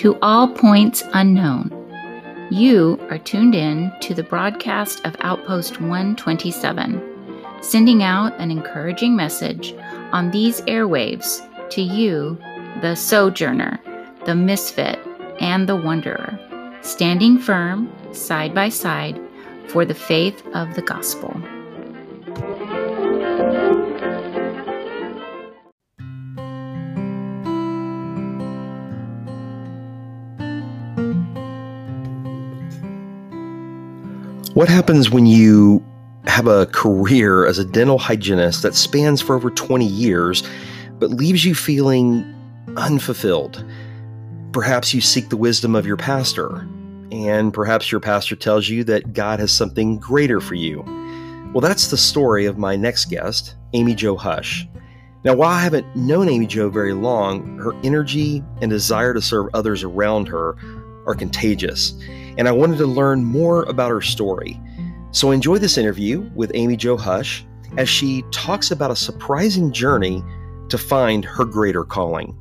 to all points unknown. You are tuned in to the broadcast of Outpost 127, sending out an encouraging message on these airwaves to you, the sojourner, the misfit, and the wanderer, standing firm side by side for the faith of the gospel. What happens when you have a career as a dental hygienist that spans for over 20 years, but leaves you feeling unfulfilled? Perhaps you seek the wisdom of your pastor, and perhaps your pastor tells you that God has something greater for you. Well, that's the story of my next guest, Amy Jo Hush. Now, while I haven't known Amy Jo very long, her energy and desire to serve others around her are contagious and I wanted to learn more about her story. So enjoy this interview with Amy Jo Hush as she talks about a surprising journey to find her greater calling.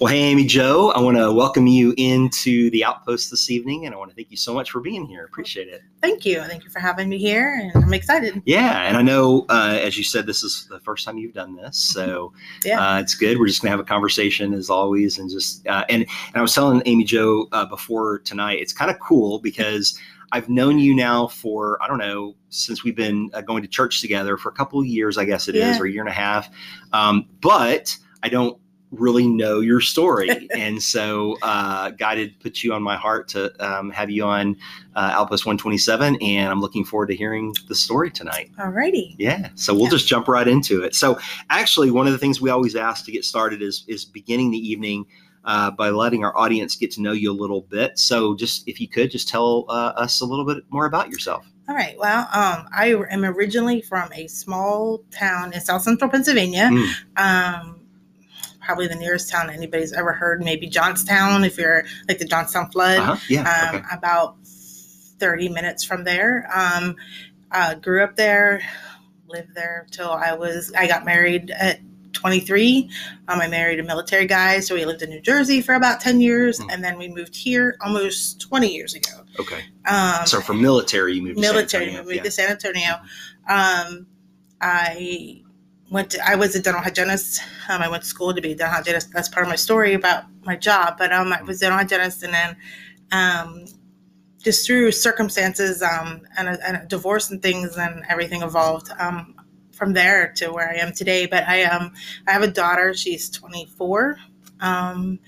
Well, hey, Amy Jo, I want to welcome you into the Outpost this evening, and I want to thank you so much for being here. Appreciate it. Thank you. Thank you for having me here, and I'm excited. Yeah, and I know, uh, as you said, this is the first time you've done this, so yeah. uh, it's good. We're just gonna have a conversation as always, and just uh, and and I was telling Amy Jo uh, before tonight, it's kind of cool because. I've known you now for I don't know since we've been uh, going to church together for a couple of years, I guess it yeah. is, or a year and a half. Um, but I don't really know your story. and so uh, God had put you on my heart to um, have you on uh, Outpost 127. And I'm looking forward to hearing the story tonight. Alrighty. Yeah. So we'll yeah. just jump right into it. So actually, one of the things we always ask to get started is, is beginning the evening uh, by letting our audience get to know you a little bit. So just if you could just tell uh, us a little bit more about yourself. All right. Well, um, I am originally from a small town in South Central Pennsylvania. Mm. Um, probably the nearest town anybody's ever heard. Maybe Johnstown, if you're like the Johnstown flood. Uh-huh. Yeah. Um, okay. About 30 minutes from there. Um, uh, grew up there, lived there till I was, I got married at 23. Um, I married a military guy, so we lived in New Jersey for about 10 years, mm. and then we moved here almost 20 years ago. Okay. Um, so for military, you moved military, to San Antonio. moved yeah. to San Antonio. Um, I went to, I was a dental hygienist. Um, I went to school to be a dental hygienist. That's part of my story about my job. But um, I was a dental hygienist, and then um, just through circumstances um, and, a, and, a, divorce and things, and everything evolved um, from there to where I am today. But I um I have a daughter. She's 24. Um,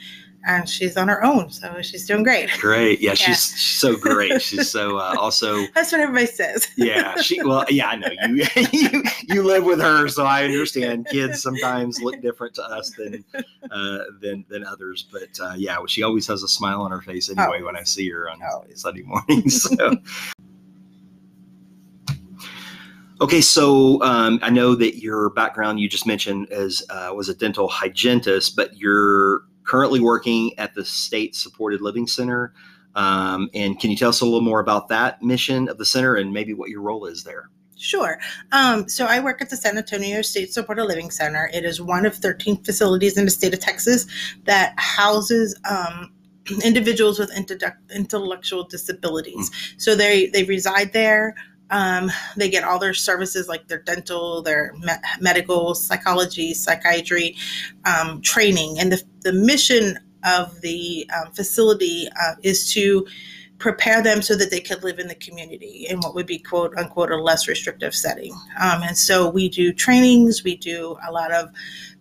and she's on her own, so she's doing great. Great, yeah, yeah. she's so great. She's so uh, also. That's what everybody says. yeah, she. Well, yeah, I know you. you you live with her, so I understand. Kids sometimes look different to us than uh, than than others, but uh, yeah, she always has a smile on her face anyway oh. when I see her on oh. Sunday mornings. So. Okay, so um, I know that your background you just mentioned as uh, was a dental hygienist, but you're currently working at the State Supported Living Center. Um, and can you tell us a little more about that mission of the center and maybe what your role is there? Sure. Um, so I work at the San Antonio State Supported Living Center. It is one of 13 facilities in the state of Texas that houses um, individuals with intellectual disabilities. Mm. So they they reside there. Um, they get all their services like their dental, their me- medical, psychology, psychiatry, um, training. And the, the mission of the um, facility uh, is to prepare them so that they could live in the community in what would be quote unquote a less restrictive setting. Um, and so we do trainings, we do a lot of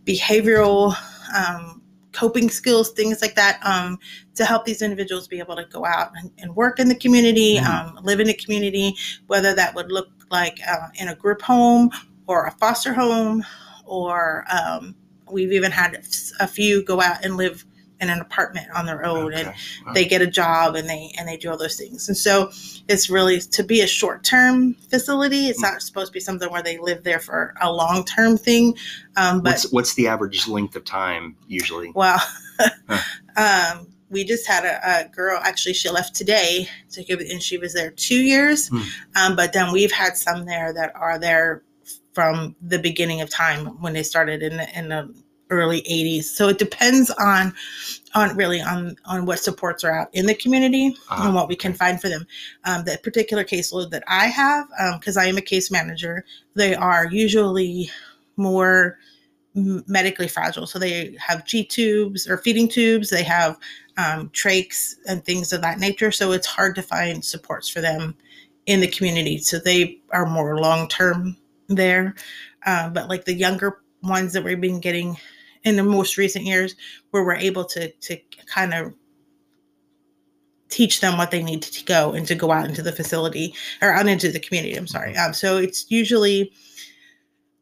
behavioral um, coping skills, things like that, um, to help these individuals be able to go out and, and work in the community, mm-hmm. um, live in the community, whether that would look like uh, in a group home or a foster home, or um, we've even had a few go out and live in an apartment on their own okay. and wow. they get a job and they and they do all those things and so it's really to be a short-term facility it's mm. not supposed to be something where they live there for a long-term thing um, but what's, what's the average length of time usually well um, we just had a, a, girl actually she left today to give and she was there two years mm. um, but then we've had some there that are there from the beginning of time when they started in the, in the early 80s. So it depends on on really on on what supports are out in the community Ah, and what we can find for them. Um, the particular caseload that I have, because I am a case manager, they are usually more m- medically fragile. So they have G tubes or feeding tubes. They have um, trachs and things of that nature. So it's hard to find supports for them in the community. So they are more long term there. Uh, but like the younger ones that we've been getting in the most recent years, where we're able to to kind of teach them what they need to go and to go out into the facility or out into the community. I'm sorry. Um, so it's usually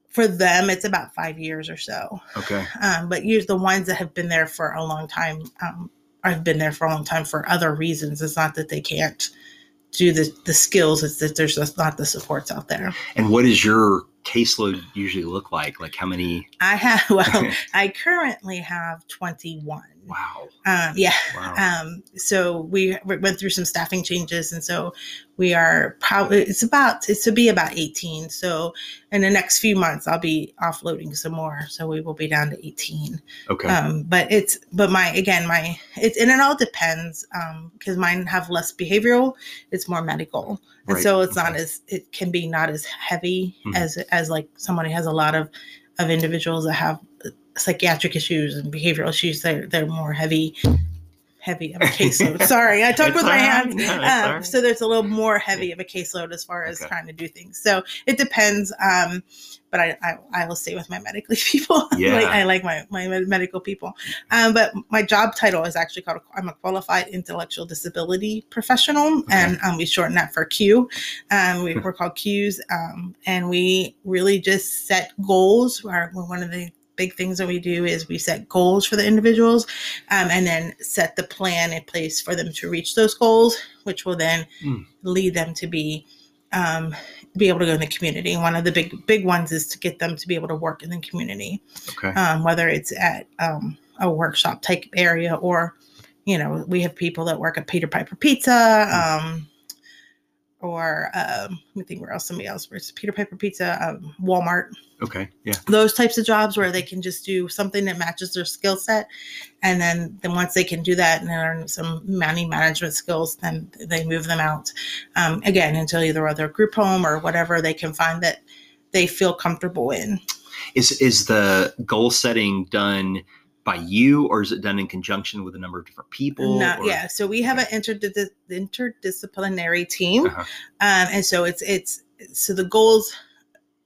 for them, it's about five years or so. Okay. Um, but use the ones that have been there for a long time. Um, have been there for a long time for other reasons. It's not that they can't do the the skills. It's that there's just not the supports out there. And what is your caseload usually look like? Like how many? I have well, I currently have 21. Wow. Um, yeah. Wow. Um, so we we went through some staffing changes, and so we are probably it's about it's to be about 18. So in the next few months, I'll be offloading some more. So we will be down to 18. Okay. Um, but it's but my again my it's and it all depends um because mine have less behavioral. It's more medical, and Right. so it's not as it can be not as heavy Mhm. as as like somebody has a lot of of individuals that have psychiatric issues and behavioral issues. They're they're more heavy heavy of a caseload. Sorry, I talk with my right. hands. No, Um. So there's a little more heavy of a caseload as far as Okay. trying to do things. So it depends. Um, but I, I I will stay with my medically people. Yeah. like, I like my my medical people. Um, but my job title is actually called I'm a qualified intellectual disability professional, and um, we shorten that for Q. Um, we, we're called Qs, um, and we really just set goals. Our, one of the big things that we do is we set goals for the individuals, um, and then set the plan in place for them to reach those goals, which will then Mm. lead them to be um, be able to go in the community. One of the big big ones is to get them to be able to work in the community Okay. um, whether it's at um, a workshop type area or you know we have people that work at peter piper pizza um, or um, let me think where else somebody else works peter piper pizza um, walmart Okay. Yeah. those types of jobs where they can just do something that matches their skill set and then then once they can do that and learn some money management skills then they move them out um, again into either other group home or whatever they can find that they feel comfortable in Is is the goal setting done by you, or is it done in conjunction with a number of different people? No, or- yeah. So we have an interdis- interdisciplinary team, Uh-huh. um, and so it's it's so the goals,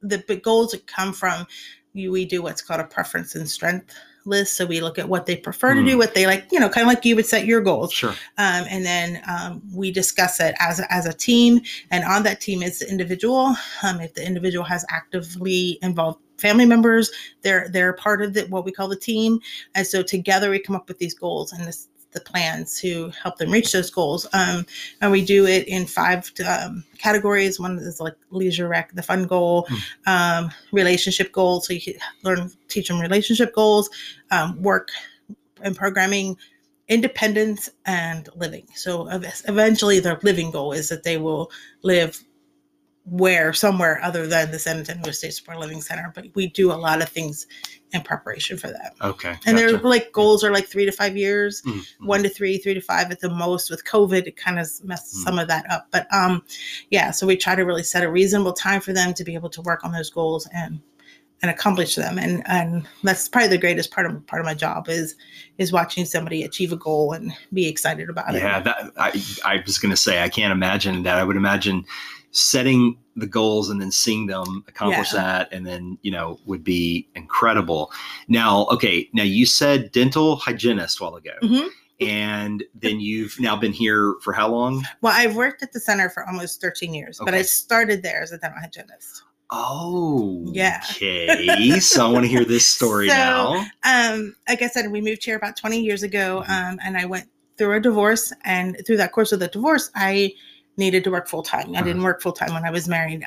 the goals that come from you. We do what's called a preference and strength list. So we look at what they prefer to do, what they like, you know, kind of like you would set your goals, Sure. um, and then um, we discuss it as a, as a team. And on that team is the individual. Um, if the individual has actively involved family members, they're they're part of the, what we call the team. And so together we come up with these goals and this, the plans to help them reach those goals. Um, and we do it in five um, categories. One is like leisure rec, the fun goal, um, relationship goals. So you can learn, teach them relationship goals, um, work and programming, independence, and living. So eventually, their living goal is that they will live where somewhere other than the San Antonio State Support Living Center. But we do a lot of things in preparation for that. Okay. And their like goals are like three to five years, Mhm, mhm. one to three, three to five at the most. With COVID, it kind of messed Mm. some of that up. But um, yeah, so we try to really set a reasonable time for them to be able to work on those goals and and accomplish them. And and that's probably the greatest part of part of my job is is watching somebody achieve a goal and be excited about Yeah, it. Yeah, that I I was going to say I can't imagine that. I would imagine setting the goals and then seeing them accomplish Yeah. that and then, you know, would be incredible. Now, okay, now you said dental hygienist a while ago. Mhm. And then you've now been here for how long? Well, I've worked at the center for almost 13 years, but I started there as a dental hygienist. Oh, Yeah. Okay. so I want to hear this story So- now. Um, like I said, we moved here about 20 years ago, Mm-hmm. um, and I went through a divorce. And through that course of the divorce, I needed to work full time. I didn't work full time when I was married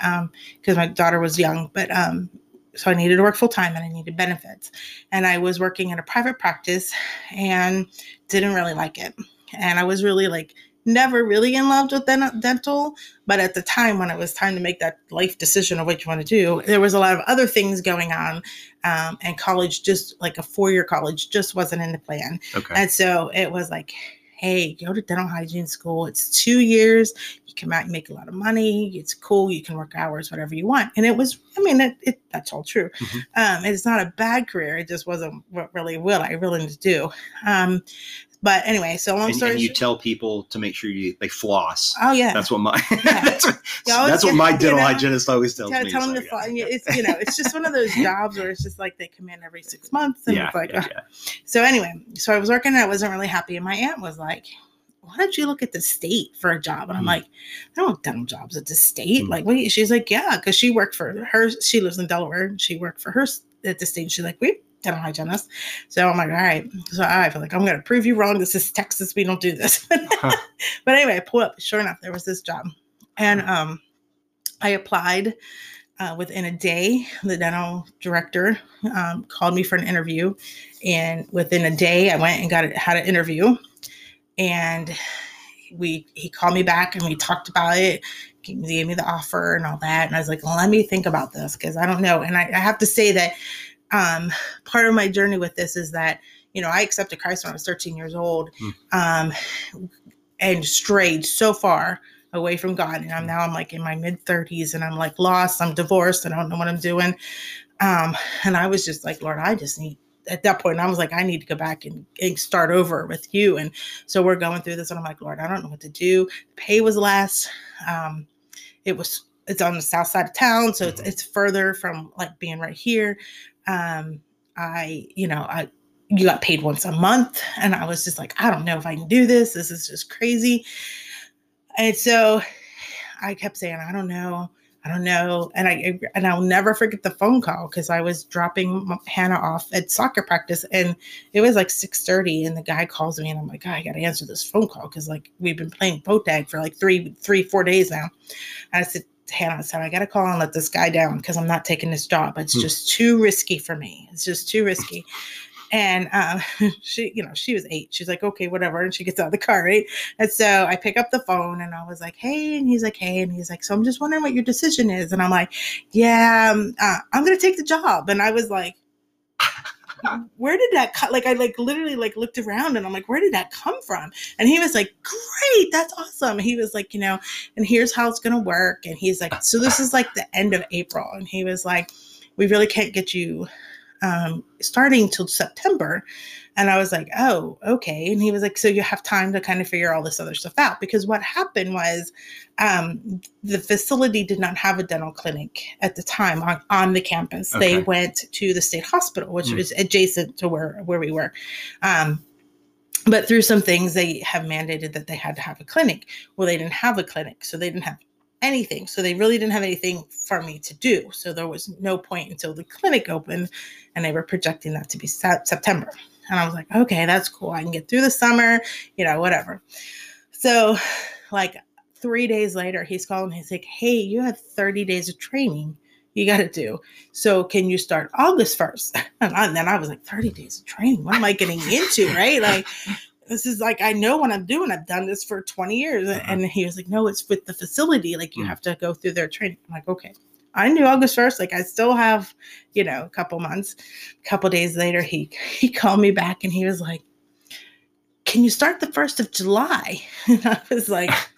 because my daughter was young, but um, so I needed to work full time and I needed benefits. And I was working in a private practice and didn't really like it. And I was really like never really in love with dental, but at the time when it was time to make that life decision of what you want to do, there was a lot of other things going on. Um, and college, just like a four year college, just wasn't in the plan. Okay. And so it was like, hey, go to dental hygiene school. It's two years. You come out, you make a lot of money. It's cool. You can work hours, whatever you want. And it was, I mean, it, it that's all true. Mhm. Um, it's not a bad career. It just wasn't what really what I really wanted to do. Um, but anyway, so long and, story and you tell people to make sure you they floss. oh yeah, That's what my Yeah. that's what, that's what my dental know, hygienist always tells tell, me. tell them to like, fly. yeah. It's you know, it's just one of those jobs where it's just like they come in every six months and yeah, it's like, yeah, yeah. so anyway, so I was working and I wasn't really happy. And my aunt was like, Why don't you look at the state for a job? And I'm Hmm. like, I don't want dental jobs at the state. Hmm. Like, wait, she's like, Yeah, because she worked for her, she lives in Delaware, and she worked for her at the state. She's like, We dental hygienist. So I'm like, all right. So I feel like I'm gonna prove you wrong. This is Texas, we don't do this. but anyway, I pulled up, sure enough, there was this job. And um I applied uh, within a day, the dental director um, called me for an interview, and within a day, I went and got it, had an interview, and we he called me back and we talked about it, gave me, gave me the offer and all that, and I was like, let me think about this because I don't know, and I, I have to say that um, part of my journey with this is that you know I accepted Christ when I was 13 years old, um, and strayed so far away from God. And I'm now I'm like in my mid 30s and I'm like lost. I'm divorced and I don't know what I'm doing. Um, and I was just like, Lord, I just need at that point, I was like, I need to go back and, and start over with you. And so we're going through this, and I'm like, Lord, I don't know what to do. The pay was less. Um, it was it's on the south side of town, so it's it's further from like being right here. Um, I, you know, I you got paid once a month, and I was just like, I don't know if I can do this. This is just crazy. And so I kept saying, I don't know. I don't know. And I and I'll never forget the phone call because I was dropping Hannah off at soccer practice and it was like 6:30 and the guy calls me and I'm like, "Oh, I gotta answer this phone call because like we've been playing boat tag for like three, three, four days now. And I said, Hannah, said, I gotta call and let this guy down because I'm not taking this job. It's Hmm. just too risky for me. It's just too risky. And um, she, you know, she was eight. She's like, okay, whatever. And she gets out of the car, right? And so I pick up the phone and I was like, hey. And he's like, hey. And he's like, so I'm just wondering what your decision is. And I'm like, yeah, um, uh, I'm going to take the job. And I was like, where did that cut? Like, I like literally like looked around and I'm like, where did that come from? And he was like, great, that's awesome. He was like, you know, and here's how it's to work. And he's like, so this is like the end of April. And he was like, we really can't get you um, starting till September. And I was like, oh, okay. And he was like, so you have time to kind of figure all this other stuff out. Because what happened was um, the facility did not have a dental clinic at the time on, on the campus. They went to the state hospital, which Hmm. was adjacent to where, where we were. Um, but through some things, they have mandated that they had to have a clinic. Well, they didn't have a clinic, so they didn't have anything. So they really didn't have anything for me to do. So there was no point until the clinic opened, and they were projecting that to be Sep- September. And I was like, okay, that's cool. I can get through the summer, you know, whatever. So, like three days later, he's calling. He's like, hey, you have 30 days of training you got to do. So, can you start August 1st? And, I- and then I was like, 30 days of training? What am I getting into? Right? Like, this is like, I know what I'm doing. I've done this for 20 years. Uh-huh. And he was like, no, it's with the facility. Like, you Mm. have to go through their training. I'm like, okay. I knew August 1st. Like, I still have, you know, a couple months. A couple days later, he he called me back and he was like, can you start the 1st of July? And I was like,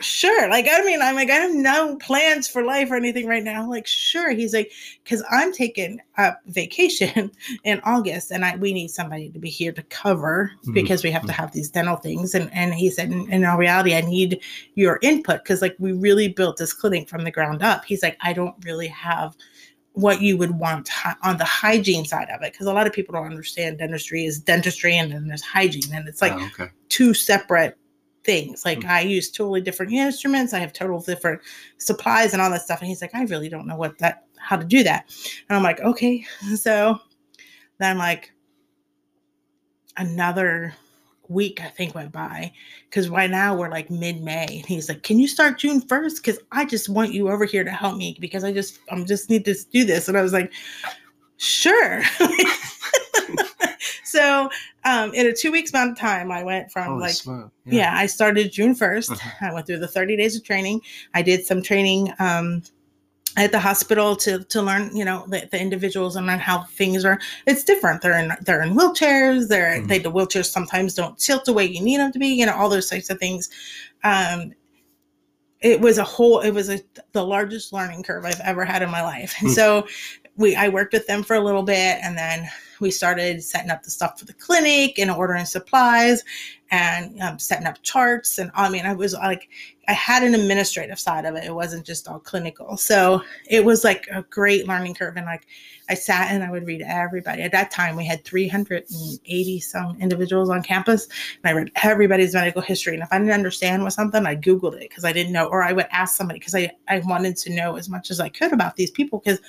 sure. Like, I mean, I'm like, I have no plans for life or anything right now. Like, sure. He's like, because I'm taking a vacation in August and I we need somebody to be here to cover Mhm. because we have to have these dental things. And and he said, in, in all reality, I need your input because like we really built this clinic from the ground up. He's like, I don't really have what you would want on the hygiene side of it because a lot of people don't understand dentistry is dentistry and then there's hygiene and it's like Oh, okay. two separate things. Like Hmm. I use totally different instruments. I have total different supplies and all that stuff. And he's like, I really don't know what that how to do that. And I'm like, okay. So then like another week I think went by because right now we're like mid-May and he's like, Can you start June 1st? Because I just want you over here to help me because I just I'm just need to do this. And I was like, sure. so um, in a two weeks amount of time, I went from Holy like smoke. yeah. I started June 1st. Uh-huh. I went through the 30 days of training. I did some training um, at the hospital to to learn, you know, the, the individuals and learn how things are. It's different. They're in they're in wheelchairs. They're Mhm. they the wheelchairs sometimes don't tilt the way you need them to be. You know, all those types of things. Um, it was a whole. It was a the largest learning curve I've ever had in my life. And Hmm. so we I worked with them for a little bit, and then we started setting up the stuff for the clinic and ordering supplies and um, setting up charts. And I mean, I was like, I had an administrative side of it. It wasn't just all clinical. So it was like a great learning curve. And like, I sat and I would read everybody. At that time, we had 380 some individuals on campus, and I read everybody's medical history. And if I didn't understand what something, I Googled it because I didn't know, or I would ask somebody because I, I wanted to know as much as I could about these people because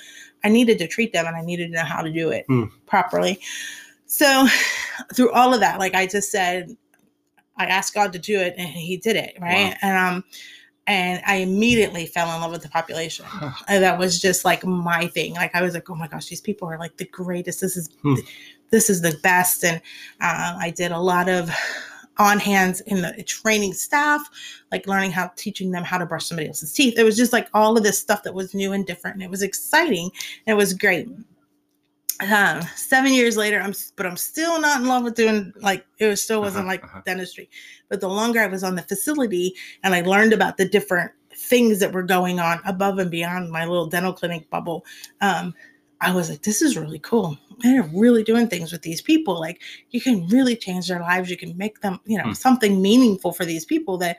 I needed to treat them and I needed to know how to do it Hmm. properly. So through all of that, like I just said, I asked God to do it and he did it, right? Wow. And um and I immediately fell in love with the population. And that was just like my thing. Like I was like, oh my gosh, these people are like the greatest. This is Hmm. this is the best. And um, I did a lot of on hands in the training staff, like learning how teaching them how to brush somebody else's teeth. It was just like all of this stuff that was new and different. And it was exciting. And it was great. Um, seven years later, I'm but I'm still not in love with doing like it was still wasn't Uh-huh, like uh-huh. dentistry. But the longer I was on the facility and I learned about the different things that were going on above and beyond my little dental clinic bubble, um, I was like, this is really cool. They're really doing things with these people. Like you can really change their lives. You can make them, you know, Hmm. something meaningful for these people that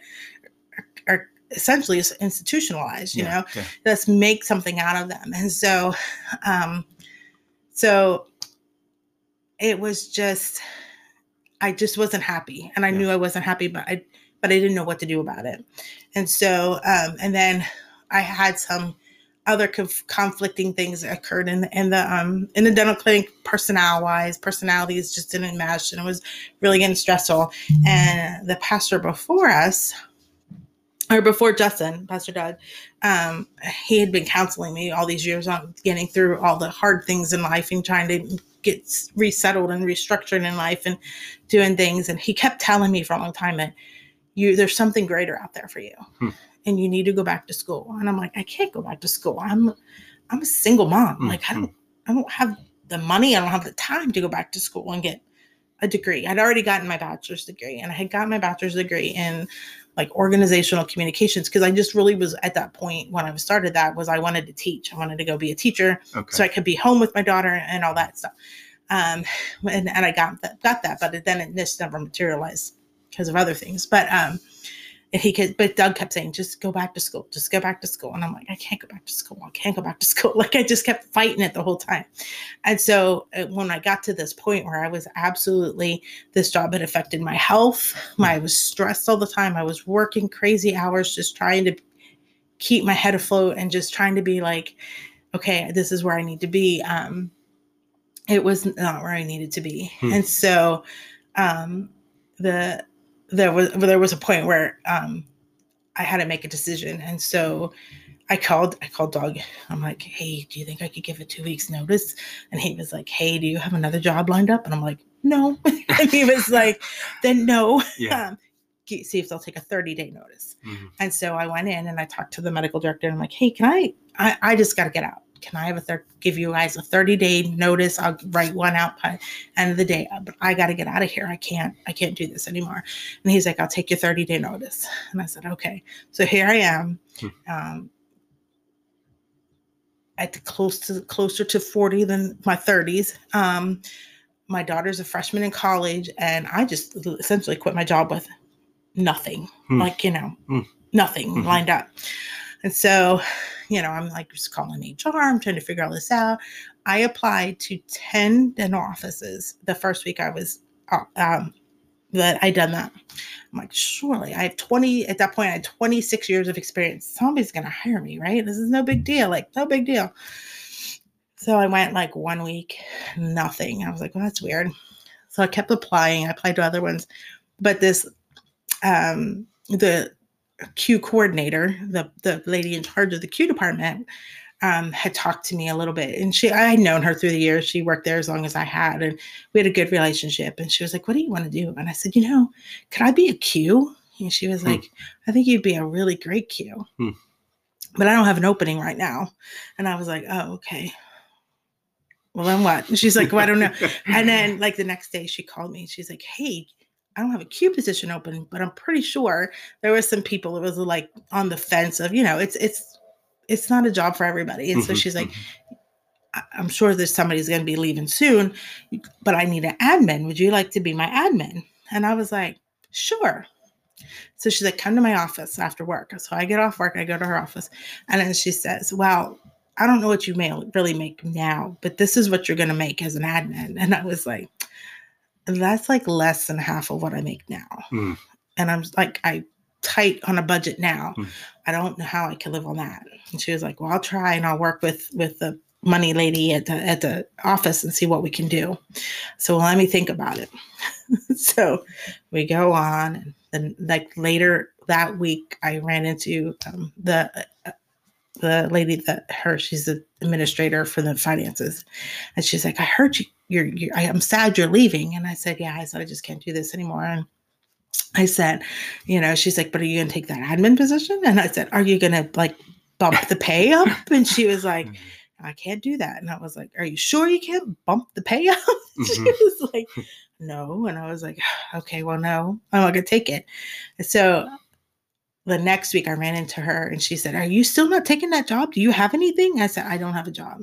are, are essentially institutionalized, you Yeah, know yeah. let's make something out of them and so um so it was just i just wasn't happy and i Yeah. knew i wasn't happy but i but i didn't know what to do about it and so um and then i had some other conf- conflicting things that occurred in the in the um in the dental clinic personnel wise personalities just didn't match and it was really getting stressful and the pastor before us or before Justin, Pastor Doug, um, he had been counseling me all these years on getting through all the hard things in life and trying to get resettled and restructured in life and doing things. And he kept telling me for a long time that you there's something greater out there for you, Hmm. And you need to go back to school. And I'm like, I can't go back to school. I'm I'm a single mom. Hmm, Like I don't I don't have the money. I don't have the time to go back to school and get a degree. I'd already gotten my bachelor's degree, and I had gotten my bachelor's degree in like organizational communications because I just really was at that point when I started that was I wanted to teach. I wanted to go be a teacher Okay. so I could be home with my daughter and all that stuff. Um, and, and I got that, got that, but it, then it just never materialized because of other things. But um, he could, but Doug kept saying, just go back to school, just go back to school. And I'm like, I can't go back to school. I can't go back to school. Like I just kept fighting it the whole time. And so uh, when I got to this point where I was absolutely, this job had affected my health. My, I was stressed all the time. I was working crazy hours, just trying to keep my head afloat and just trying to be like, okay, this is where I need to be. Um, it was not where I needed to be. Hmm. And so, um, the, there was, there was a point where, um, I had to make a decision. And so I called, I called Doug. I'm like, Hey, do you think I could give it two weeks notice? And he was like, Hey, do you have another job lined up? And I'm like, no. and he was like, then no. Yeah. Um, see if they'll take a 30 day notice. Mhm. And so I went in and I talked to the medical director. And I'm like, hey, can I, I, I just got to get out. Can I have a third, give you guys a 30 day notice? I'll write one out by end of the day, but I got to get out of here. I can't, I can't do this anymore. And he's like, I'll take your 30 day notice. And I said, okay. So here I am. Hmm. Um, at the close to closer to 40 than my 30s. Um, my daughter's a freshman in college, and I just essentially quit my job with nothing, Hmm. like you know, Hmm. nothing Mhm. lined up. And so, you know, I'm like just calling HR. I'm trying to figure all this out. I applied to 10 dental offices the first week I was uh, um, that I done that. I'm like, surely I have 20 at that point. I had 26 years of experience. Somebody's gonna hire me, right? This is no big deal. Like, no big deal. So I went like one week, nothing. I was like, well, that's weird. So I kept applying. I applied to other ones, but this, um, the Q coordinator, the the lady in charge of the Q department, um, had talked to me a little bit, and she I had known her through the years. She worked there as long as I had, and we had a good relationship. And she was like, "What do you want to do?" And I said, "You know, could I be a Q?" And she was Hmm. like, "I think you'd be a really great Q." Hmm. But I don't have an opening right now. And I was like, oh, okay. Well, then what? And she's like, well, I don't know. And then, like, the next day she called me. She's like, hey, I don't have a Q position open, but I'm pretty sure there was some people that was like on the fence of, you know, it's, it's, it's not a job for everybody. And so Mhm, she's like, mhm. I- I'm sure there's somebody's going to be leaving soon, but I need an admin. Would you like to be my admin? And I was like, sure. So she's like, come to my office after work. So I get off work, I go to her office, and then she says, Well, I don't know what you may really make now, but this is what you're going to make as an admin. And I was like, That's like less than half of what I make now. Mm. And I'm like, I tight on a budget now. Mm. I don't know how I can live on that. And she was like, Well, I'll try and I'll work with with the money lady at the at the office and see what we can do. So let me think about it. so we go on and then like later that week I ran into um, the uh, the lady that her she's the administrator for the finances and she's like I heard you you're, you're I'm sad you're leaving and I said yeah I said I just can't do this anymore and I said you know she's like but are you gonna take that admin position and I said are you gonna like bump the pay up and she was like I can't do that. And I was like, Are you sure you can't bump the pay up? she Mhm. was like, No. And I was like, Okay, well, no, I'm not going to take it. So the next week I ran into her and she said, Are you still not taking that job? Do you have anything? I said, I don't have a job.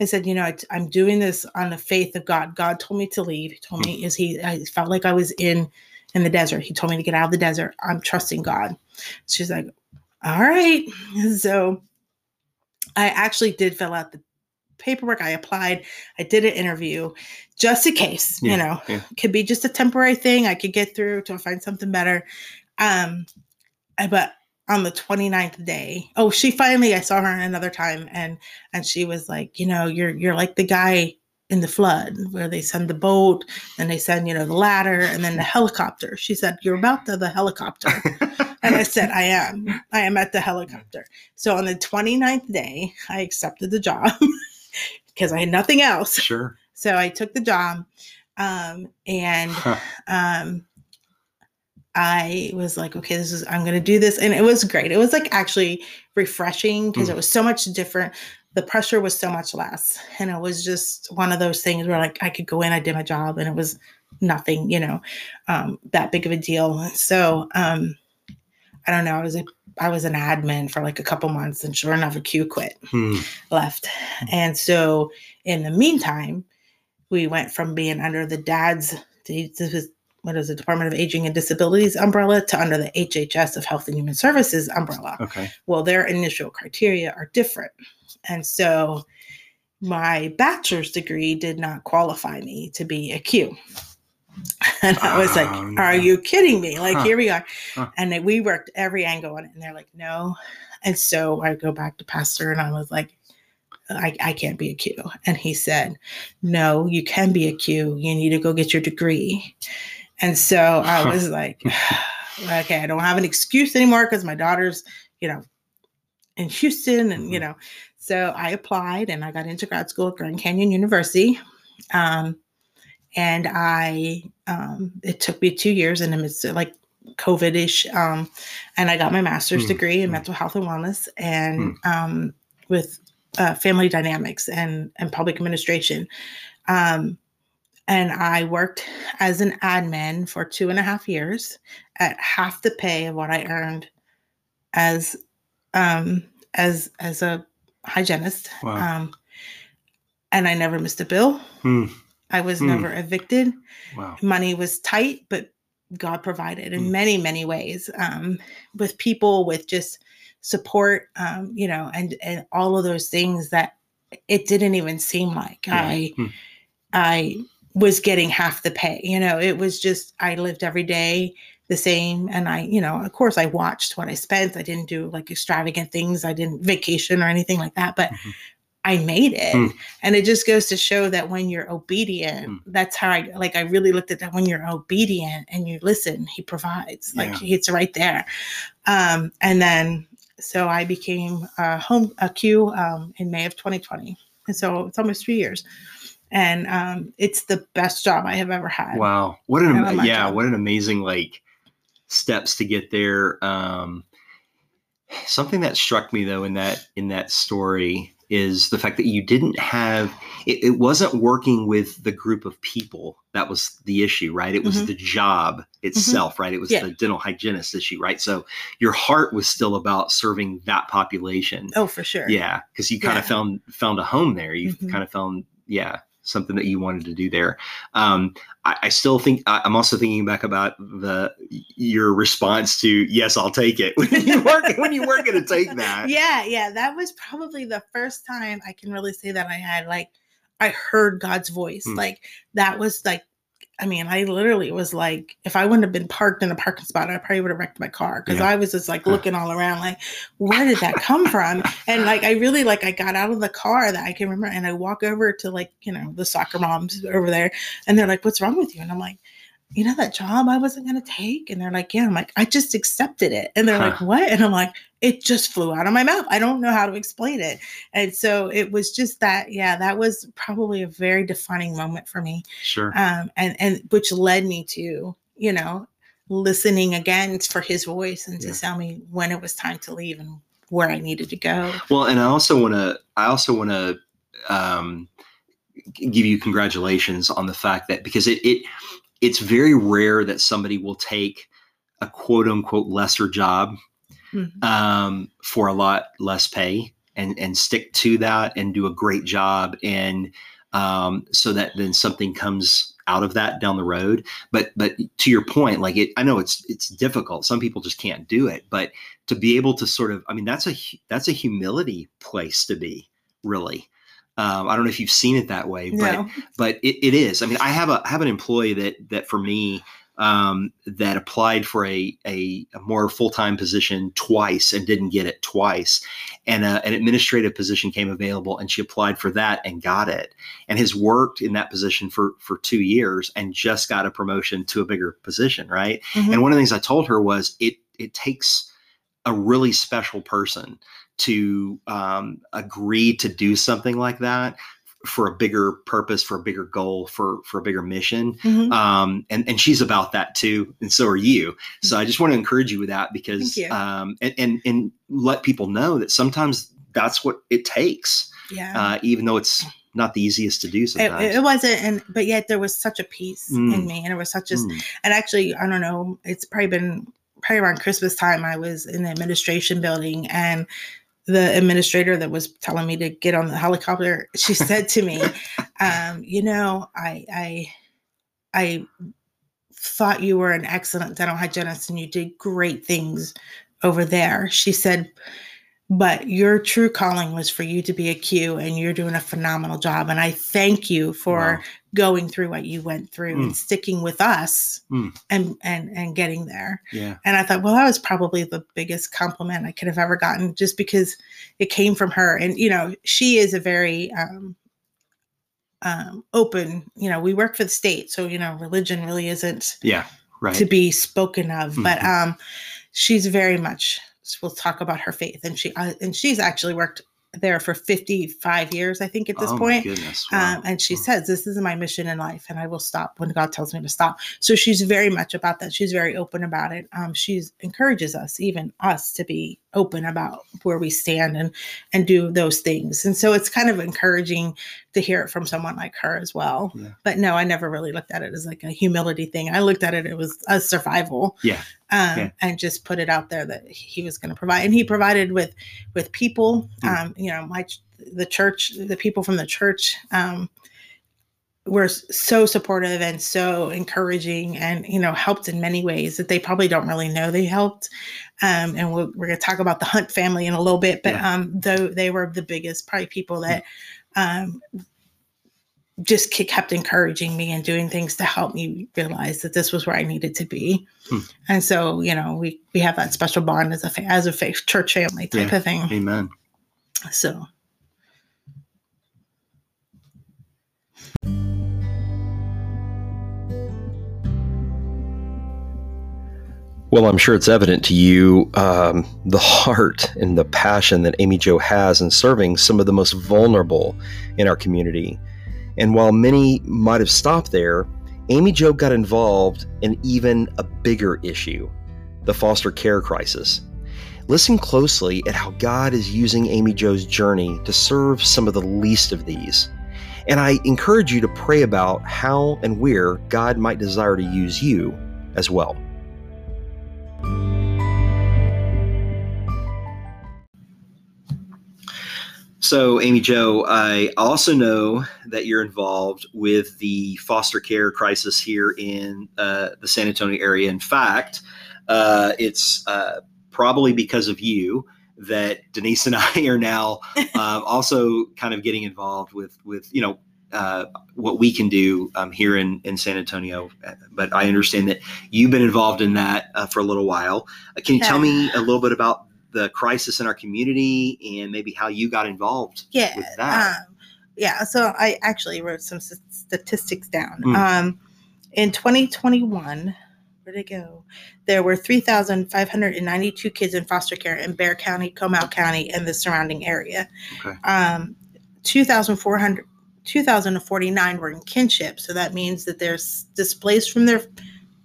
I said, You know, I, am doing this on the faith of God. God told me to leave. He told me, Is he, I felt like I was in. In the desert, he told me to get out of the desert. I'm trusting God. She's like, all right. So I actually did fill out the paperwork. I applied. I did an interview just in case, Yeah, you know, yeah. could be just a temporary thing. I could get through to find something better. Um, but on the 29th day, oh, she finally, I saw her another time and, and she was like, you know, you're, you're like the guy in the flood where they send the boat and they send, you know, the ladder and then the helicopter. She said, you're about to the helicopter. And I said, I am. I am at the helicopter. So on the 29th day, I accepted the job because I had nothing else. Sure. So I took the job. Um, and Huh. um, I was like, okay, this is, I'm going to do this. And it was great. It was like actually refreshing because Mm. it was so much different. The pressure was so much less. And it was just one of those things where like I could go in, I did my job, and it was nothing, you know, um, that big of a deal. So, um, I don't know. I was a, I was an admin for like a couple months, and sure enough, a Q quit Hmm. left. And so, in the meantime, we went from being under the DADS this was what is the Department of Aging and Disabilities umbrella to under the HHS of Health and Human Services umbrella. Okay. Well, their initial criteria are different, and so my bachelor's degree did not qualify me to be a Q. And I was like, oh, no. "Are you kidding me? Like, Huh. here we are." Huh. And we worked every angle on it, and they're like, "No." And so I go back to Pastor, and I was like, I, I can't be a Q. And he said, No, you can be a Q. You need to go get your degree. And so I was like, Okay, I don't have an excuse anymore because my daughter's, you know, in Houston. And, you Mhm. know, so I applied and I got into grad school at Grand Canyon University. Um, and I, um, it took me two years in the midst of like COVID ish. Um, and I got my master's Hmm, degree in hmm. mental health and wellness and um, with uh, family dynamics and, and public administration. Um, and I worked as an admin for two and a half years at half the pay of what I earned as um, as as a hygienist. Wow. Um, and I never missed a bill. Hmm. I was Hmm. never evicted Wow. money was tight, but God provided in Mm. many, many ways. Um, with people, with just support, um, you know, and and all of those things that it didn't even seem like Yeah. I Hmm. I was getting half the pay. You know, it was just I lived every day the same, and I, you know, of course, I watched what I spent. I didn't do like extravagant things. I didn't vacation or anything like that, but. Mhm. I made it. Hmm. And it just goes to show that when you're obedient, Hmm. that's how I like I really looked at that when you're obedient and you listen, he provides. Like Yeah. it's right there. Um, and then so I became a home a Q um, in May of 2020, and so it's almost three years, and um, it's the best job I have ever had. Wow, what an my yeah, job. what an amazing like steps to get there. Um, something that struck me though in that in that story is the fact that you didn't have it, it wasn't working with the group of people that was the issue right it was Mhm. the job itself right it was Yeah. the dental hygienist issue right so your heart was still about serving that population Oh, for sure. yeah because you kind of Yeah. found found a home there you Mhm. kind of found yeah something that you wanted to do there. Um I, I still think I, i'm also thinking back about the your response to yes i'll take it. When you weren't when you weren't going to take that. Yeah yeah that was probably the first time i can really say that i had like i heard god's voice. Hmm. like that was like i mean i literally was like if i wouldn't have been parked in a parking spot i probably would have wrecked my car because Yeah. i was just like looking all around like where did that come from and like i really like i got out of the car that i can remember and i walk over to like you know the soccer moms over there and they're like what's wrong with you and i'm like you know that job I wasn't going to take? And they're like, yeah. I'm like, I just accepted it. And they're like, what? And I'm like, it just flew out of my mouth. I don't know how to explain it. And so it was just that, yeah, that was probably a very defining moment for me. sure Um, and, and which led me to, you know, listening again for his voice and to tell me when it was time to leave and where I needed to go. well and i also want to i also want to um give you congratulations on the fact that because it it it's very rare that somebody will take a quote unquote lesser job Mhm. um, for a lot less pay and and stick to that and do a great job and um, so that then something comes out of that down the road but but to your point like it i know it's it's difficult some people just can't do it but to be able to sort of i mean that's a that's a humility place to be really um, i don't know if you've seen it that way but No. but it, it is. I mean, I have a I have an employee that that for me um, that applied for a a, a more full time position twice and didn't get it twice, and a, an administrative position came available and she applied for that and got it, and has worked in that position for for two years and just got a promotion to a bigger position, right? Mhm. And one of the things I told her was it it takes a really special person to um, agree to do something like that for a bigger purpose, for a bigger goal, for for a bigger mission. Mhm. Um, and and she's about that too, and so are you. So I just want to encourage you with that because um, and, and and let people know that sometimes that's what it takes, yeah. uh, even though it's not the easiest to do it, sometimes. it wasn't, and but yet there was such a peace in Mm. me, and it was such just Mm, and actually i don't know it's probably been probably around christmas time i was in the administration building and the administrator that was telling me to get on the helicopter she said to me um, you know i i i thought you were an excellent dental hygienist and you did great things over there. She said but your true calling was for you to be a Q and you're doing a phenomenal job. And I thank you for Wow. going through what you went through Mm. and sticking with us Mm. and, and, and getting there. yeah. And I thought, well, that was probably the biggest compliment I could have ever gotten just because it came from her. And, you know, she is a very, um, um, open, you know, we work for the state. So, you know, religion really isn't Yeah. Right. to be spoken of but Mhm. um she's very much we'll talk about her faith and she uh, and she's actually worked there for 55 years i think at this oh point goodness. Wow. um, and she Wow. says this is my mission in life and i will stop when god tells me to stop so she's very much about that she's very open about it um, she's encourages us even us to be open about where we stand and and do those things and so it's kind of encouraging to hear it from someone like her as well Yeah. but no i never really looked at it as like a humility thing i looked at it it was a survival Yeah. um, Yeah. and just put it out there that he was going to provide and he provided with with people Mm. um, you know my the church the people from the church um, were so supportive and so encouraging and you know helped in many ways that they probably don't really know they helped um, and we'll, we're going to talk about the hunt family in a little bit but Yeah. um, though they were the biggest probably people that um, just kept encouraging me and doing things to help me realize that this was where I needed to be. Hmm. And so, you know, we we have that special bond as a as a faith church family type Yeah. of thing. Amen. So, Well, I'm sure it's evident to you um, the heart and the passion that Amy Jo has in serving some of the most vulnerable in our community. And while many might have stopped there, Amy Jo got involved in even a bigger issue the foster care crisis. Listen closely at how God is using Amy Jo's journey to serve some of the least of these. And I encourage you to pray about how and where God might desire to use you as well. So, Amy Jo, I also know that you're involved with the foster care crisis here in uh, the San Antonio area. In fact, uh, it's uh, probably because of you that Denise and I are now um, also kind of getting involved with with you know uh, what we can do um, here in, in San Antonio. But I understand that you've been involved in that uh, for a little while. Uh, can you yeah. tell me a little bit about the crisis in our community and maybe how you got involved yeah, with that? Um, yeah, so I actually wrote some statistics down. Mm. Um, in 2021, where did it go? There were 3,592 kids in foster care in Bexar County, Comal County, and the surrounding area. Okay. Um, 2,400 2,049 were in kinship. So that means that they're displaced from their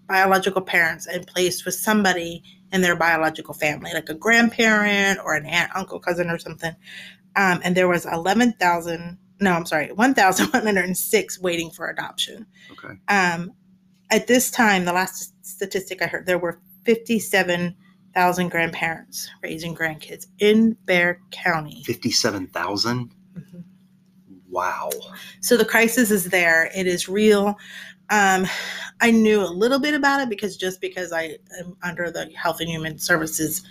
biological parents and placed with somebody in their biological family, like a grandparent or an aunt, uncle, cousin, or something. Um, and there was 11,000, no, I'm sorry, 1,106 waiting for adoption. Okay. Um, at this time, the last statistic I heard, there were 57,000 grandparents raising grandkids in Bexar County. 57,000? Mm-hmm. Wow. So the crisis is there. It is real. Um, I knew a little bit about it because just because I am under the Health and Human Services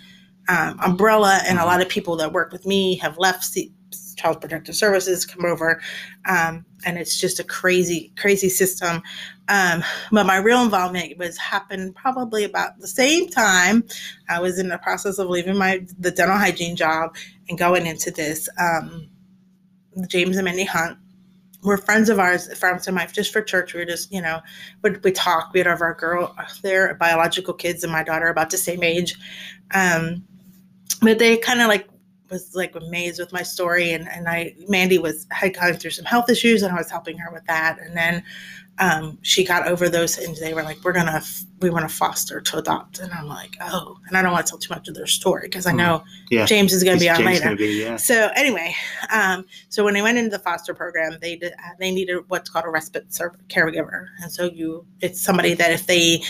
um, umbrella, and a mm-hmm. lot of people that work with me have left C- Child Protective Services, come over, um, and it's just a crazy, crazy system. Um, but my real involvement was happened probably about the same time I was in the process of leaving my the dental hygiene job and going into this. Um, James and Mindy Hunt were friends of ours, friends of mine, just for church. We were just, you know, we we talk. We had our girl, their biological kids, and my daughter about the same age. Um, but they kind of like was like amazed with my story, and and I Mandy was had gone through some health issues, and I was helping her with that, and then um, she got over those and they were like, we're going to, we want to foster to adopt. And I'm like, oh, and I don't want to tell too much of their story because I hmm. know yeah. James is going to be on James later. Be, yeah. So anyway, um, so when they went into the foster program, they did, they needed what's called a respite caregiver. And so you, it's somebody that if they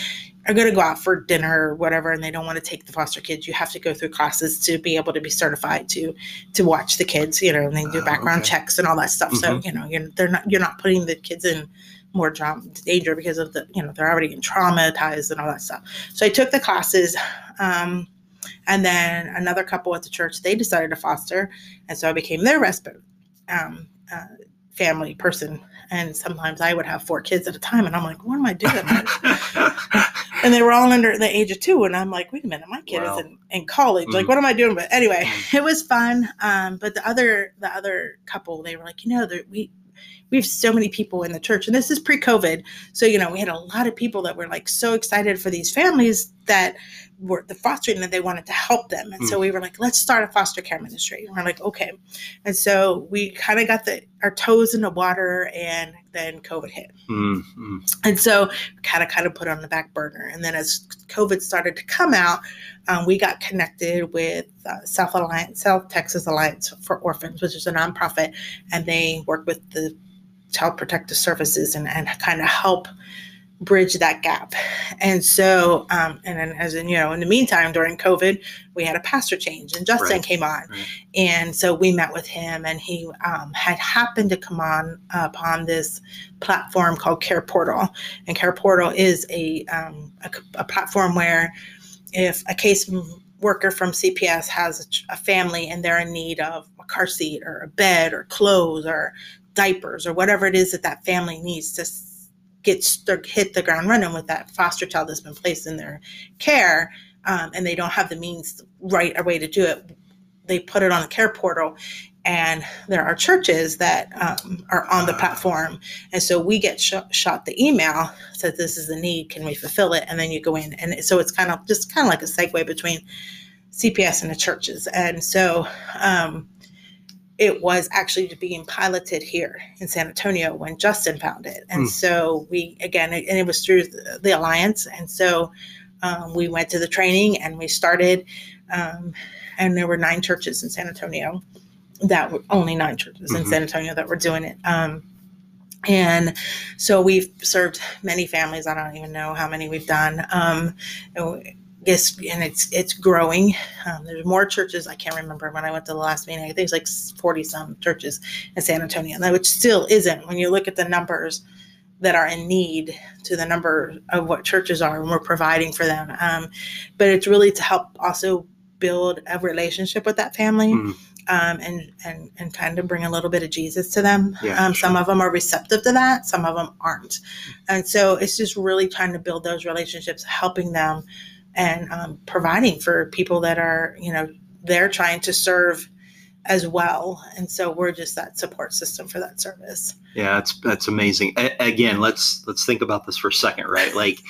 are going to go out for dinner or whatever and they don't want to take the foster kids you have to go through classes to be able to be certified to to watch the kids you know and they do ah, background okay. checks and all that stuff mm-hmm. so you know you're they're not you're not putting the kids in more danger because of the you know they're already traumatized and all that stuff so i took the classes um, and then another couple at the church they decided to foster and so i became their respite um, uh, family person and sometimes i would have four kids at a time and i'm like what am i doing and they were all under the age of two and i'm like wait a minute my kid wow. is in, in college mm. like what am i doing but anyway mm. it was fun um, but the other the other couple they were like you know we we have so many people in the church and this is pre-covid. So you know we had a lot of people that were like so excited for these families that were the fostering that they wanted to help them. And mm. so we were like let's start a foster care ministry. And we're like okay. And so we kind of got the our toes in the water and then covid hit. Mm, mm. and so kind of kind of put on the back burner. And then as covid started to come out um, we got connected with uh, south alliance south texas alliance for orphans which is a nonprofit and they work with the child protective services and, and kind of help bridge that gap. And so, um, and then as in, you know, in the meantime, during COVID, we had a pastor change and Justin right. came on. Right. And so we met with him and he um, had happened to come on uh, upon this platform called Care Portal. And Care Portal is a, um, a, a, platform where if a case worker from CPS has a, a family and they're in need of a car seat or a bed or clothes or diapers or whatever it is that that family needs to get hit the ground running with that foster child that's been placed in their care um, and they don't have the means right away to do it they put it on the care portal and there are churches that um, are on the platform and so we get sh- shot the email says this is the need can we fulfill it? And then you go in and so it's kind of just kind of like a segue between cps and the churches and so um, it was actually being piloted here in san antonio when justin found it and mm. so we again and it was through the, alliance and so um, we went to the training and we started um, and there were nine churches in san antonio that were only nine churches mm-hmm. in San Antonio that were doing it. Um, and so we've served many families. I don't even know how many we've done. Um, guess and it's it's growing. Um, there's more churches. I can't remember when I went to the last meeting. I think it's like 40 some churches in San Antonio, which still isn't when you look at the numbers that are in need to the number of what churches are and we're providing for them. Um, but it's really to help also build a relationship with that family. Mm um, and and and kind of bring a little bit of Jesus to them. Yeah, um, sure. Some of them are receptive to that, some of them aren't, and so it's just really trying to build those relationships, helping them, and um, providing for people that are you know they're trying to serve as well, and so we're just that support system for that service. Yeah, that's that's amazing. A- again, let's let's think about this for a second, right? Like,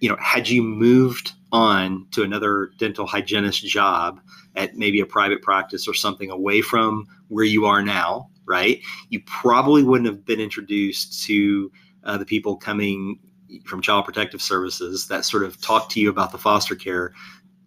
you know, had you moved on to another dental hygienist job at maybe a private practice or something away from where you are now, right? You probably wouldn't have been introduced to uh, the people coming from Child Protective Services that sort of talk to you about the foster care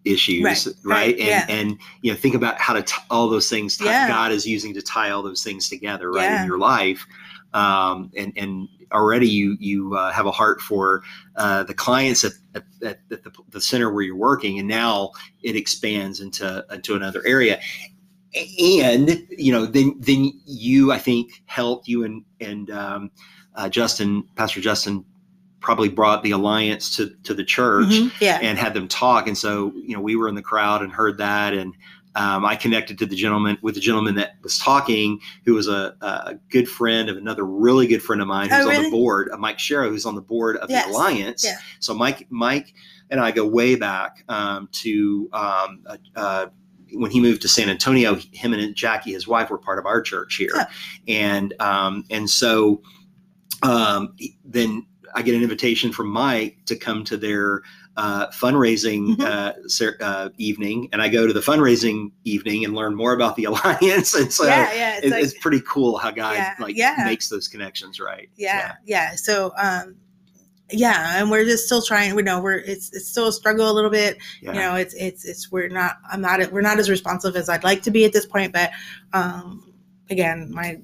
issues, right? right? right. And yeah. and you know think about how to t- all those things t- yeah. God is using to tie all those things together, right, yeah. in your life. Um, and and already you you uh, have a heart for uh, the clients at, at, at the, the, center where you're working, and now it expands into into another area. And you know, then then you, I think, helped you and and um, uh, Justin, Pastor Justin, probably brought the alliance to to the church, mm-hmm, yeah. and had them talk. And so you know, we were in the crowd and heard that, and um, I connected to the gentleman with the gentleman that was talking, who was a, a good friend of another really good friend of mine who's oh, really? on the board, uh, Mike Sharrow, who's on the board of yes. the Alliance. Yeah. So Mike, Mike, and I go way back um, to um, uh, uh, when he moved to San Antonio. Him and Jackie, his wife, were part of our church here, and um, and so um, then I get an invitation from Mike to come to their uh, fundraising mm-hmm. uh, uh, evening, and I go to the fundraising evening and learn more about the alliance. And so yeah, yeah, it's, it, like, it's pretty cool how God yeah, like yeah. makes those connections, right? Yeah, yeah. So, um, yeah, and we're just still trying. We know we're it's it's still a struggle a little bit. You know, it's it's it's we're not I'm not we're not as responsive as I'd like to be at this point, but um, again, my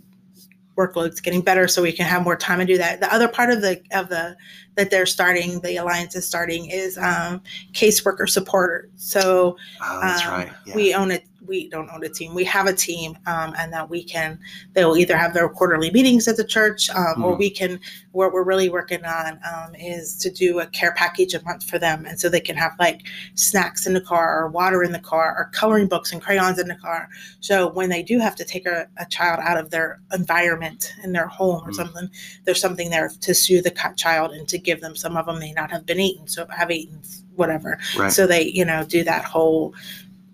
workload's getting better so we can have more time to do that. The other part of the of the that they're starting, the alliance is starting, is um, caseworker support. So oh, that's um, right. Yeah. we own it we don't own a team. We have a team, um, and that we can. They will either have their quarterly meetings at the church, um, mm-hmm. or we can. What we're really working on um, is to do a care package a month for them, and so they can have like snacks in the car, or water in the car, or coloring books and crayons in the car. So when they do have to take a, a child out of their environment in their home or mm-hmm. something, there's something there to soothe the child and to give them. Some of them may not have been eaten, so have eaten whatever. Right. So they, you know, do that whole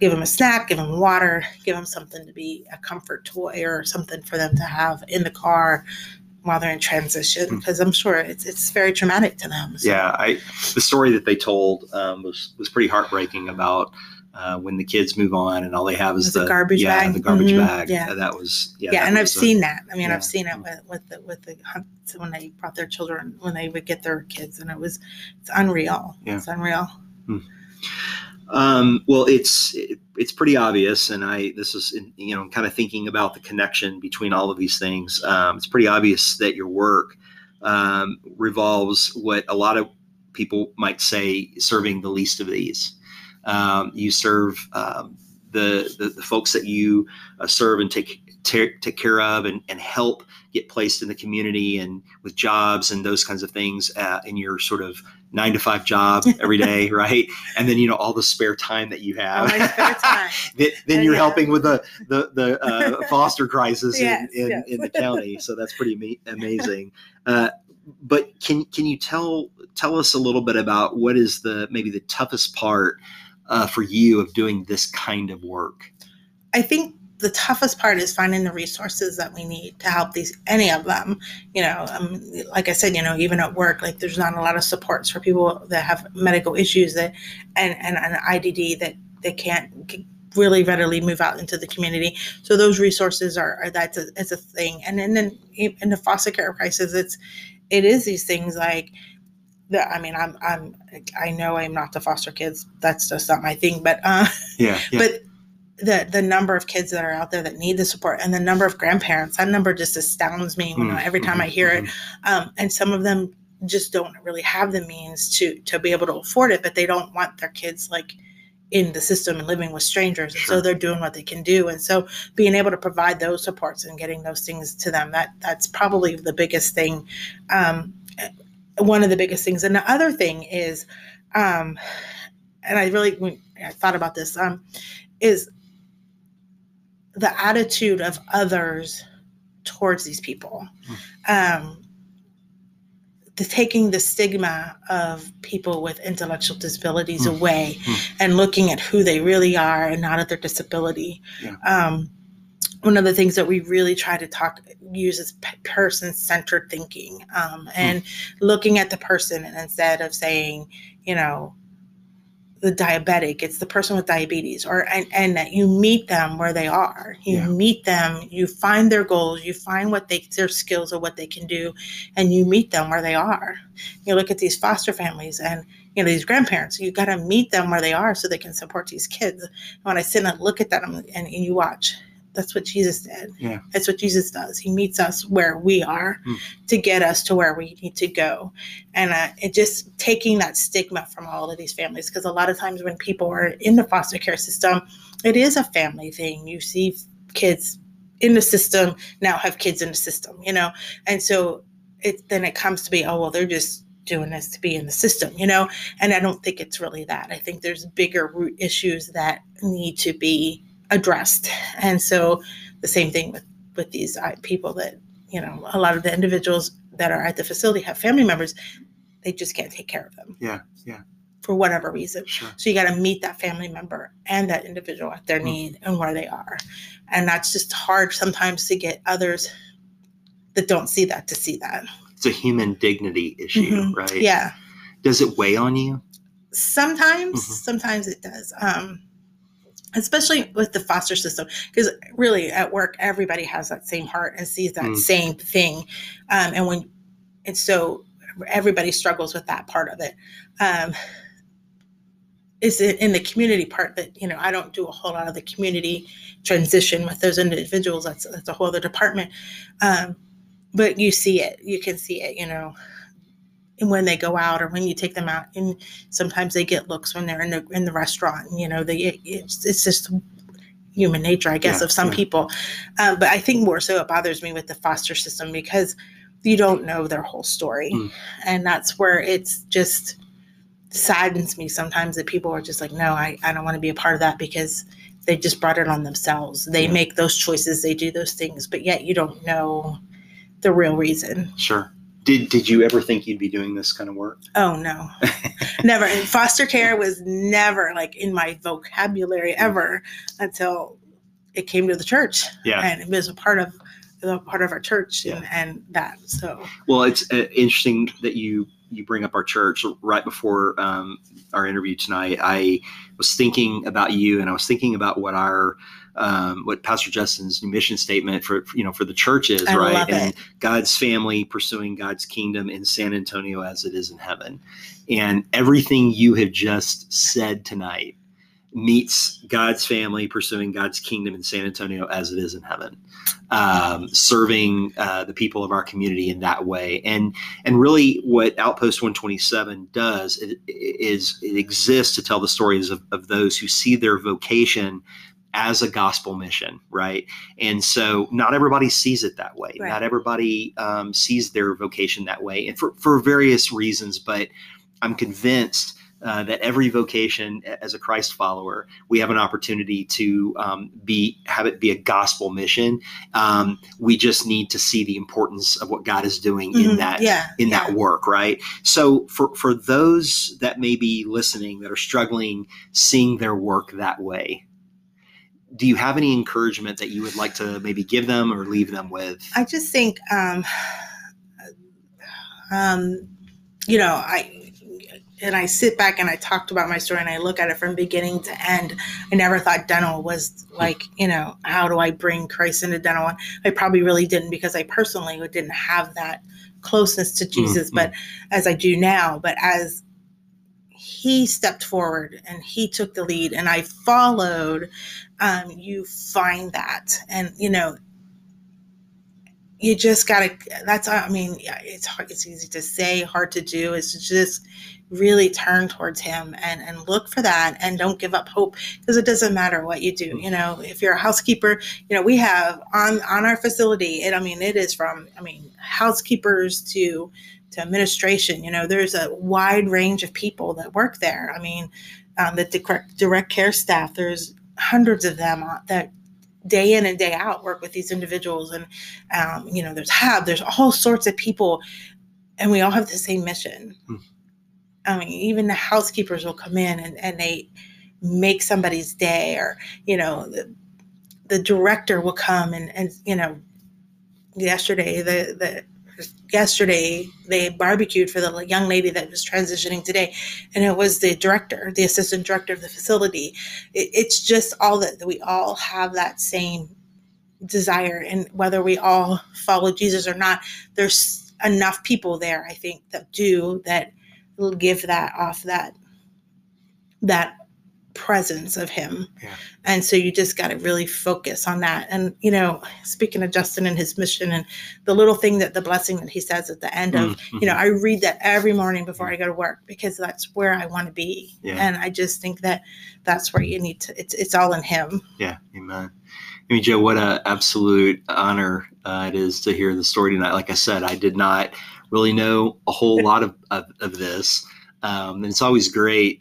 give them a snack, give them water, give them something to be a comfort toy or something for them to have in the car while they're in transition because hmm. I'm sure it's it's very traumatic to them. So. Yeah, I the story that they told um, was was pretty heartbreaking about. Uh, when the kids move on and all they have is the, garbage yeah, bag. the garbage mm-hmm. bag. Yeah, that was yeah. Yeah, and I've a, seen that. I mean, yeah. I've seen it with with the with the when they brought their children when they would get their kids, and it was it's unreal. Yeah. It's unreal. Hmm. Um, well, it's it's pretty obvious, and I this is you know kind of thinking about the connection between all of these things. Um, it's pretty obvious that your work um, revolves what a lot of people might say serving the least of these. Um, you serve um, the, the, the folks that you uh, serve and take take, take care of and, and help get placed in the community and with jobs and those kinds of things uh, in your sort of nine to five job every day, right? And then you know all the spare time that you have. then, then you're yeah. helping with the the, the uh, foster crisis yes, in, in, yes. in, the county. So that's pretty amazing. Uh, but can can you tell tell us a little bit about what is the maybe the toughest part uh, for you of doing this kind of work? I think the toughest part is finding the resources that we need to help these any of them you know um, like i said you know even at work like there's not a lot of supports for people that have medical issues that and and an idd that they can't really readily move out into the community so those resources are, are that's a, it's a thing and, and then in the foster care crisis it's it is these things like the, I mean, I'm, I'm, I know I'm not the foster kids. That's just not my thing. But, uh, yeah, yeah. but the the number of kids that are out there that need the support and the number of grandparents that number just astounds me when mm, every time mm-hmm, I hear mm-hmm. it um, and some of them just don't really have the means to to be able to afford it but they don't want their kids like in the system and living with strangers and sure. so they're doing what they can do and so being able to provide those supports and getting those things to them that that's probably the biggest thing um, one of the biggest things and the other thing is um, and i really I thought about this um, is the attitude of others towards these people. Mm. Um, the taking the stigma of people with intellectual disabilities mm. away mm. and looking at who they really are and not at their disability. Yeah. Um, one of the things that we really try to talk use is person centered thinking um, and looking at the person and instead of saying, you know, the diabetic it's the person with diabetes or and, and that you meet them where they are. You yeah. meet them you find their goals you find what they their skills or what they can do and you meet them where they are. You look at these foster families and you know these grandparents you got to meet them where they are so they can support these kids. And when i sit and look at them and, and you watch that's what Jesus did. Yeah. That's what Jesus does. He meets us where we are mm. to get us to where we need to go. And uh, it just taking that stigma from all of these families, because a lot of times when people are in the foster care system, it is a family thing. You see kids in the system now have kids in the system, you know? And so it then it comes to be, oh, well, they're just doing this to be in the system, you know? And I don't think it's really that. I think there's bigger root issues that need to be addressed. And so the same thing with with these uh, people that you know a lot of the individuals that are at the facility have family members they just can't take care of them yeah yeah for whatever reason sure. so you got to meet that family member and that individual at their mm. need and where they are and that's just hard sometimes to get others that don't see that to see that it's a human dignity issue mm-hmm. right yeah does it weigh on you sometimes mm-hmm. sometimes it does um especially with the foster system because really at work everybody has that same heart and sees that mm. same thing. Um, and when and so everybody struggles with that part of it. Um, is in the community part that you know i don't do a whole lot of the community transition with those individuals. That's, that's a whole other department. Um, but you see it. You can see it you know and when they go out or when you take them out and sometimes they get looks when they're in the in the restaurant you know they it's, it's just human nature i guess yeah, of some yeah. people um, but i think more so it bothers me with the foster system because you don't know their whole story mm. and that's where it's just saddens me sometimes that people are just like no i, I don't want to be a part of that because they just brought it on themselves they yeah. make those choices they do those things but yet you don't know the real reason sure did did you ever think you'd be doing this kind of work? Oh no, never. And foster care was never like in my vocabulary ever until it came to the church. Yeah, and it was a part of a part of our church and, yeah. and that. So well, it's uh, interesting that you you bring up our church right before um, our interview tonight. I was thinking about you, and I was thinking about what our um, what Pastor Justin's new mission statement for, you know for the church is, I right? and God's family pursuing God's kingdom in San Antonio as it is in heaven. And everything you have just said tonight meets God's family pursuing God's kingdom in San Antonio as it is in heaven, um, serving uh, the people of our community in that way. And and really, what Outpost 127 does is it exists to tell the stories of, of those who see their vocation as a gospel mission, right? And so not everybody sees it that way. Right. Not everybody um, sees their vocation that way, and for, for various reasons. But I'm convinced uh, that every vocation as a Christ follower, we have an opportunity to um, be have it be a gospel mission. Um, we just need to see the importance of what God is doing mm-hmm. in that yeah, in yeah. that work, right? So for for those that may be listening that are struggling seeing their work that way, do you have any encouragement that you would like to maybe give them or leave them with? I just think, um, um, you know, I and I sit back and I talked about my story and I look at it from beginning to end. I never thought dental was like, you know, how do I bring Christ into dental? I probably really didn't because I personally didn't have that closeness to Jesus, mm-hmm. but as I do now, but as he stepped forward and he took the lead and I followed, um, you find that. And, you know, you just gotta that's i mean it's hard it's easy to say hard to do is to just really turn towards him and and look for that and don't give up hope because it doesn't matter what you do you know if you're a housekeeper you know we have on on our facility it i mean it is from i mean housekeepers to to administration you know there's a wide range of people that work there i mean um, the direct, direct care staff there's hundreds of them that day in and day out work with these individuals and um, you know there's hab there's all sorts of people and we all have the same mission mm. I mean, even the housekeepers will come in and, and they make somebody's day, or, you know, the, the director will come and, and, you know, yesterday, the, the, yesterday they barbecued for the young lady that was transitioning today and it was the director the assistant director of the facility. It, it's just all that we all have that same desire and whether we all follow jesus or not there's enough people there i think that do that give that off that that presence of him. Yeah. And so you just got to really focus on that. And, you know, speaking of Justin and his mission and the little thing that the blessing that he says at the end of, mm-hmm. you know, I read that every morning before I go to work because that's where I want to be. Yeah. And I just think that that's where you need to, it's, it's all in him. Yeah. Amen. Amy Jo, what an absolute honor uh, it is to hear the story tonight. Like I said, I did not really know a whole lot of, of, of this. Um, and it's always great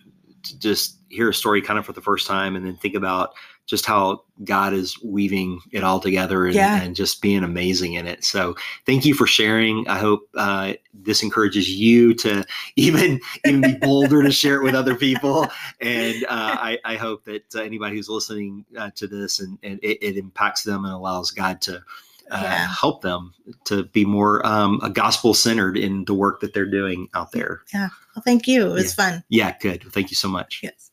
to just hear a story kind of for the first time and then think about just how God is weaving it all together and, yeah. and, just being amazing in it. So thank you for sharing. I hope uh, this encourages you to even even be bolder to share it with other people. And uh, I, I, hope that uh, anybody who's listening uh, to this and, and it, it, impacts them and allows God to uh, yeah. help them to be more um, gospel centered in the work that they're doing out there. Yeah. Well, thank you. It was yeah. fun. Yeah, good. Thank you so much. Yes.